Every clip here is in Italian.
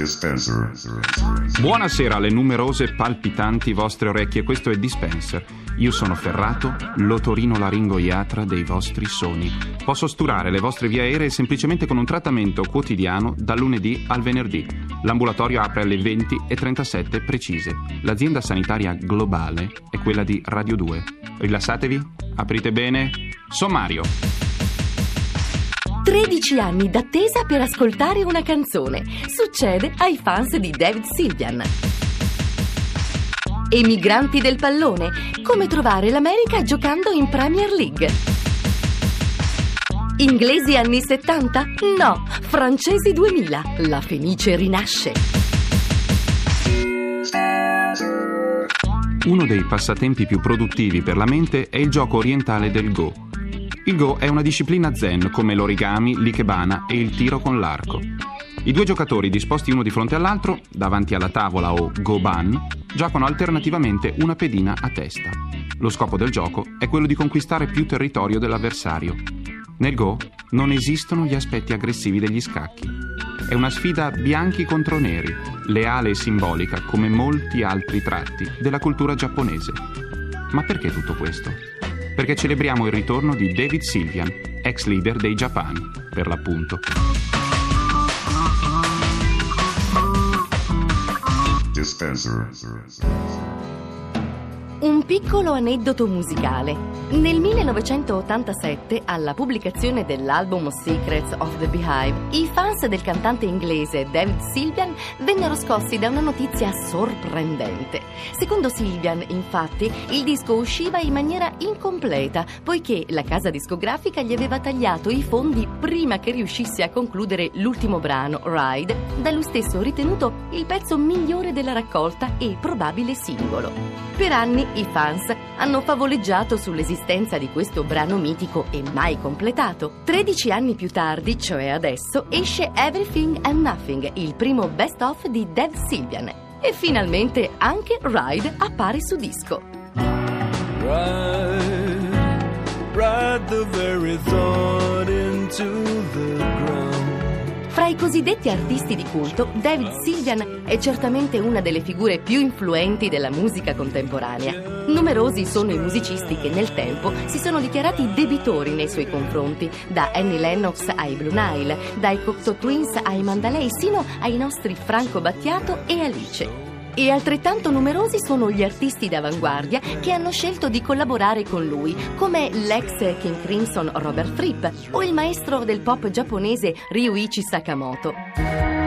Dispenser. Buonasera alle numerose palpitanti vostre orecchie, questo è Dispenser. Io sono Ferrato, l'otorino laringoiatra dei vostri sogni. Posso sturare le vostre vie aeree semplicemente con un trattamento quotidiano dal lunedì al venerdì. L'ambulatorio apre alle 20.37 precise. L'azienda sanitaria globale è quella di Radio 2. Rilassatevi, aprite bene. Sommario. 13 anni d'attesa per ascoltare una canzone. Succede ai fans di David Sylvian. Emigranti del pallone. Come trovare l'America giocando in Premier League. Inglesi anni 70? No, francesi 2000. La Fenice rinasce. Uno dei passatempi più produttivi per la mente è il gioco orientale del Go. Il Go è una disciplina zen come l'origami, l'ikebana e il tiro con l'arco. I due giocatori disposti uno di fronte all'altro, davanti alla tavola o Go-ban, giocano alternativamente una pedina a testa. Lo scopo del gioco è quello di conquistare più territorio dell'avversario. Nel Go non esistono gli aspetti aggressivi degli scacchi. È una sfida bianchi contro neri, leale e simbolica come molti altri tratti della cultura giapponese. Ma perché tutto questo? Perché celebriamo il ritorno di David Sylvian, ex leader dei Japan, per l'appunto. Dispenser. Un piccolo aneddoto musicale. Nel 1987, alla pubblicazione dell'album Secrets of the Beehive, i fans del cantante inglese David Sylvian vennero scossi da una notizia sorprendente. Secondo Sylvian, infatti, il disco usciva in maniera incompleta, poiché la casa discografica gli aveva tagliato i fondi prima che riuscisse a concludere l'ultimo brano, Ride, da lui stesso ritenuto il pezzo migliore della raccolta e probabile singolo. Per anni i fans hanno favoleggiato sull'esistenza di questo brano mitico e mai completato. 13 anni più tardi, cioè adesso, esce Everything and Nothing, il primo best of di Dev Sylvian. E finalmente anche Ride appare su disco. Ride, ride the very thought into the. Fra i cosiddetti artisti di culto, David Sylvian è certamente una delle figure più influenti della musica contemporanea. Numerosi sono i musicisti che nel tempo si sono dichiarati debitori nei suoi confronti, da Annie Lennox ai Blue Nile, dai Cocteau Twins ai Mandalay, sino ai nostri Franco Battiato e Alice. E altrettanto numerosi sono gli artisti d'avanguardia che hanno scelto di collaborare con lui, come l'ex King Crimson Robert Fripp o il maestro del pop giapponese Ryuichi Sakamoto.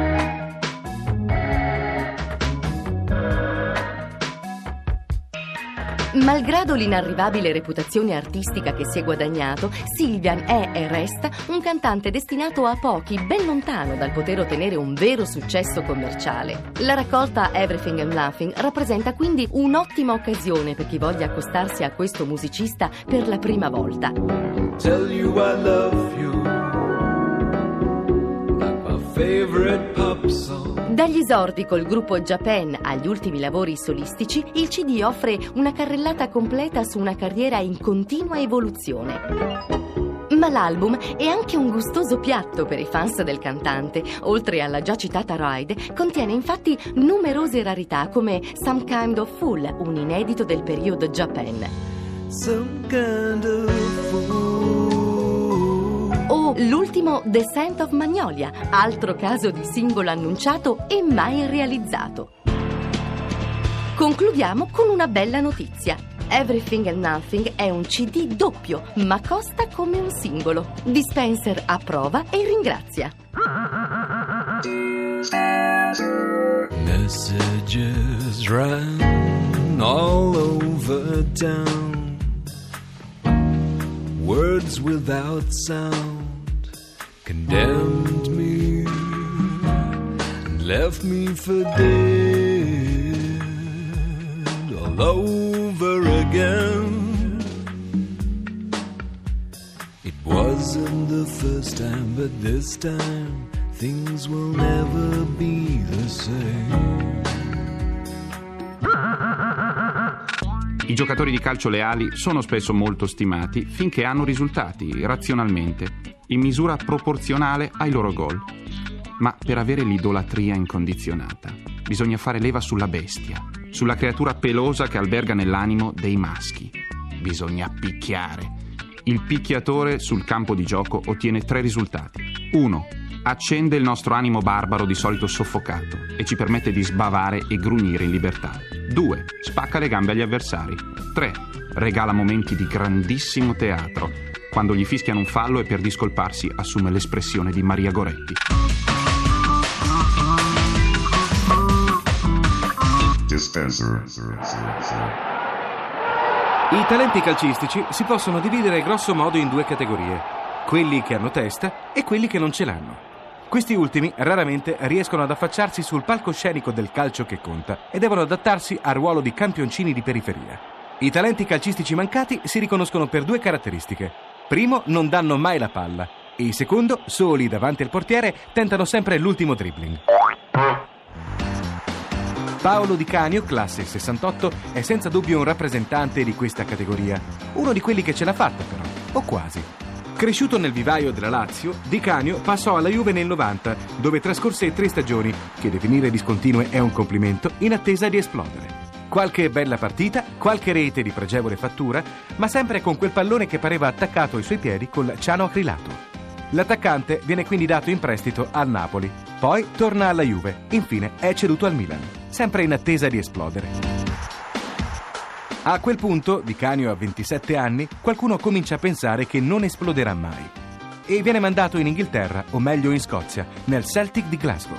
Malgrado l'inarrivabile reputazione artistica che si è guadagnato, Sylvian è e resta un cantante destinato a pochi, ben lontano dal poter ottenere un vero successo commerciale. La raccolta Everything I'm Laughing rappresenta quindi un'ottima occasione per chi voglia accostarsi a questo musicista per la prima volta. Dagli esordi col gruppo Japan agli ultimi lavori solistici, il CD offre una carrellata completa su una carriera in continua evoluzione. Ma l'album è anche un gustoso piatto per i fans del cantante. Oltre alla già citata Ride, contiene infatti numerose rarità come Some Kind of Fool, un inedito del periodo Japan, o l'ultimo The Scent of Magnolia, altro caso di singolo annunciato e mai realizzato. Concludiamo con una bella notizia. Everything and Nothing è un CD doppio, ma costa come un singolo. Dispenser approva e ringrazia. Messages ran all over town. Words without sound condemned me and left me for dead all over again. It wasn't the first time, but this time things will never be the same. I giocatori di calcio leali sono spesso molto stimati finché hanno risultati, razionalmente, in misura proporzionale ai loro gol. Ma per avere l'idolatria incondizionata bisogna fare leva sulla bestia, sulla creatura pelosa che alberga nell'animo dei maschi. Bisogna picchiare. Il picchiatore sul campo di gioco ottiene tre risultati. 1. Accende il nostro animo barbaro di solito soffocato e ci permette di sbavare e grugnire in libertà. 2. Spacca le gambe agli avversari. 3. Regala momenti di grandissimo teatro. Quando gli fischiano un fallo e per discolparsi assume l'espressione di Maria Goretti. I talenti calcistici si possono dividere grosso modo in due categorie, quelli che hanno testa e quelli che non ce l'hanno. Questi ultimi raramente riescono ad affacciarsi sul palcoscenico del calcio che conta e devono adattarsi al ruolo di campioncini di periferia. I talenti calcistici mancati si riconoscono per due caratteristiche. Primo, non danno mai la palla e secondo, soli davanti al portiere, tentano sempre l'ultimo dribbling. Paolo Di Canio, classe 68, è senza dubbio un rappresentante di questa categoria. Uno di quelli che ce l'ha fatta però, o quasi. Cresciuto nel vivaio della Lazio, Di Canio passò alla Juve nel 90, dove trascorse tre stagioni, che definire discontinue è un complimento, in attesa di esplodere. Qualche bella partita, qualche rete di pregevole fattura, ma sempre con quel pallone che pareva attaccato ai suoi piedi col ciano acrilato. L'attaccante viene quindi dato in prestito al Napoli, poi torna alla Juve, infine è ceduto al Milan, sempre in attesa di esplodere. A quel punto, Di Canio a 27 anni, qualcuno comincia a pensare che non esploderà mai. E viene mandato in Inghilterra, o meglio in Scozia, nel Celtic di Glasgow.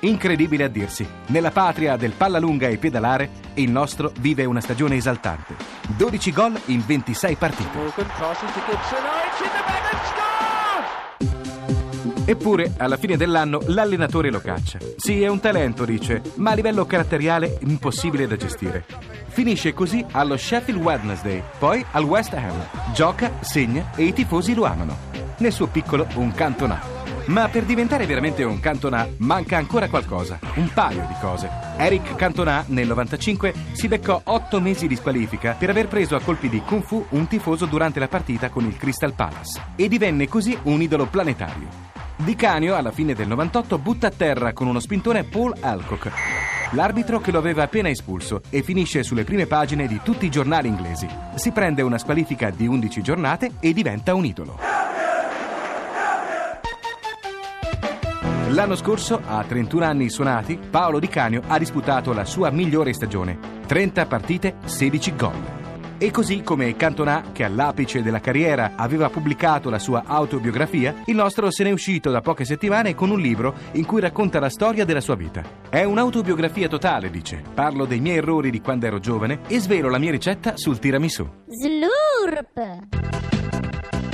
Incredibile a dirsi, nella patria del palla lunga e pedalare, il nostro vive una stagione esaltante. 12 gol in 26 partite. Eppure, alla fine dell'anno, l'allenatore lo caccia. Sì, è un talento, dice, ma a livello caratteriale impossibile da gestire. Finisce così allo Sheffield Wednesday, poi al West Ham. Gioca, segna e i tifosi lo amano. Nel suo piccolo un cantonà. Ma per diventare veramente un Cantona manca ancora qualcosa, un paio di cose. Eric Cantona nel 95 si beccò otto mesi di squalifica per aver preso a colpi di Kung Fu un tifoso durante la partita con il Crystal Palace e divenne così un idolo planetario. Di Canio, alla fine del 98, butta a terra con uno spintone Paul Alcock, l'arbitro che lo aveva appena espulso, e finisce sulle prime pagine di tutti i giornali inglesi. Si prende una squalifica di 11 giornate e diventa un idolo. L'anno scorso, a 31 anni suonati, Paolo Di Canio ha disputato la sua migliore stagione. 30 partite, 16 gol. E così come Cantona, che all'apice della carriera aveva pubblicato la sua autobiografia, il nostro se n'è uscito da poche settimane con un libro in cui racconta la storia della sua vita. È un'autobiografia totale, dice. Parlo dei miei errori di quando ero giovane e svelo la mia ricetta sul tiramisù. Slurp!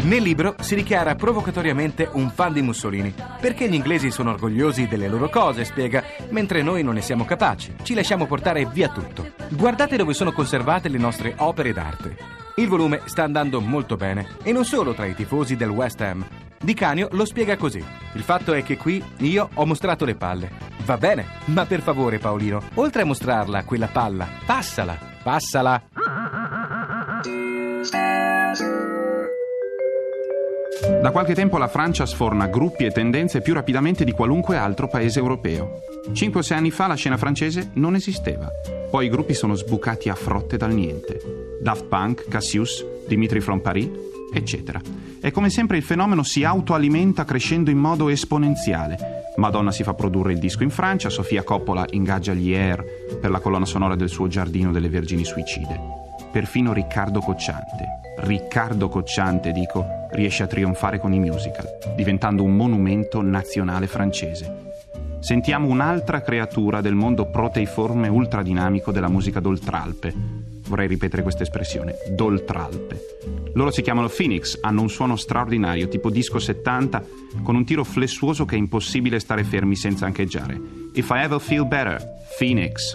Nel libro si dichiara provocatoriamente un fan di Mussolini, perché gli inglesi sono orgogliosi delle loro cose, spiega, mentre noi non ne siamo capaci, ci lasciamo portare via tutto. Guardate dove sono conservate le nostre opere d'arte. Il volume sta andando molto bene, e non solo tra i tifosi del West Ham. Di Canio lo spiega così. Il fatto è che qui io ho mostrato le palle. Va bene, ma per favore Paolino, oltre a mostrarla quella palla, passala, passala. Da qualche tempo la Francia sforna gruppi e tendenze più rapidamente di qualunque altro paese europeo. Cinque o sei anni fa la scena francese non esisteva. Poi i gruppi sono sbucati a frotte dal niente. Daft Punk, Cassius, Dimitri from Paris, eccetera. E come sempre il fenomeno si autoalimenta crescendo in modo esponenziale. Madonna si fa produrre il disco in Francia, Sofia Coppola ingaggia gli Air per la colonna sonora del suo Giardino delle Vergini Suicide. Perfino Riccardo Cocciante, Riccardo Cocciante, dico, riesce a trionfare con i musical, diventando un monumento nazionale francese. Sentiamo un'altra creatura del mondo proteiforme ultradinamico della musica d'oltralpe. Vorrei ripetere questa espressione, d'oltralpe. Loro si chiamano Phoenix, hanno un suono straordinario, tipo disco 70, con un tiro flessuoso che è impossibile stare fermi senza ancheggiare. If I ever feel better, Phoenix.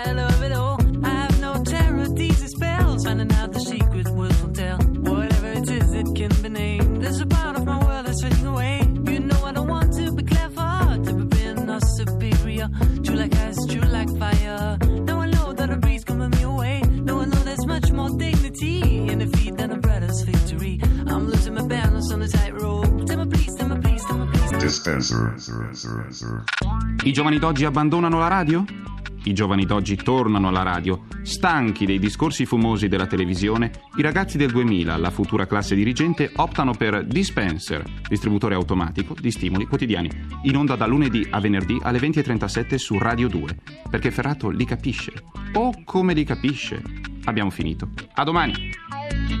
like ice, true like fire. Now I know that a breeze coming me away. Now I know there's much more dignity in defeat than a brother's victory. I'm losing my balance on the tightrope. Tell me please, tell me please, tell me please. Dispenser. I giovani d'oggi abbandonano la radio? I giovani d'oggi tornano alla radio. Stanchi dei discorsi fumosi della televisione, i ragazzi del 2000, la futura classe dirigente, optano per Dispenser, distributore automatico di stimoli quotidiani, in onda da lunedì a venerdì alle 20.37 su Radio 2, perché Ferrato li capisce. O come li capisce. Abbiamo finito. A domani!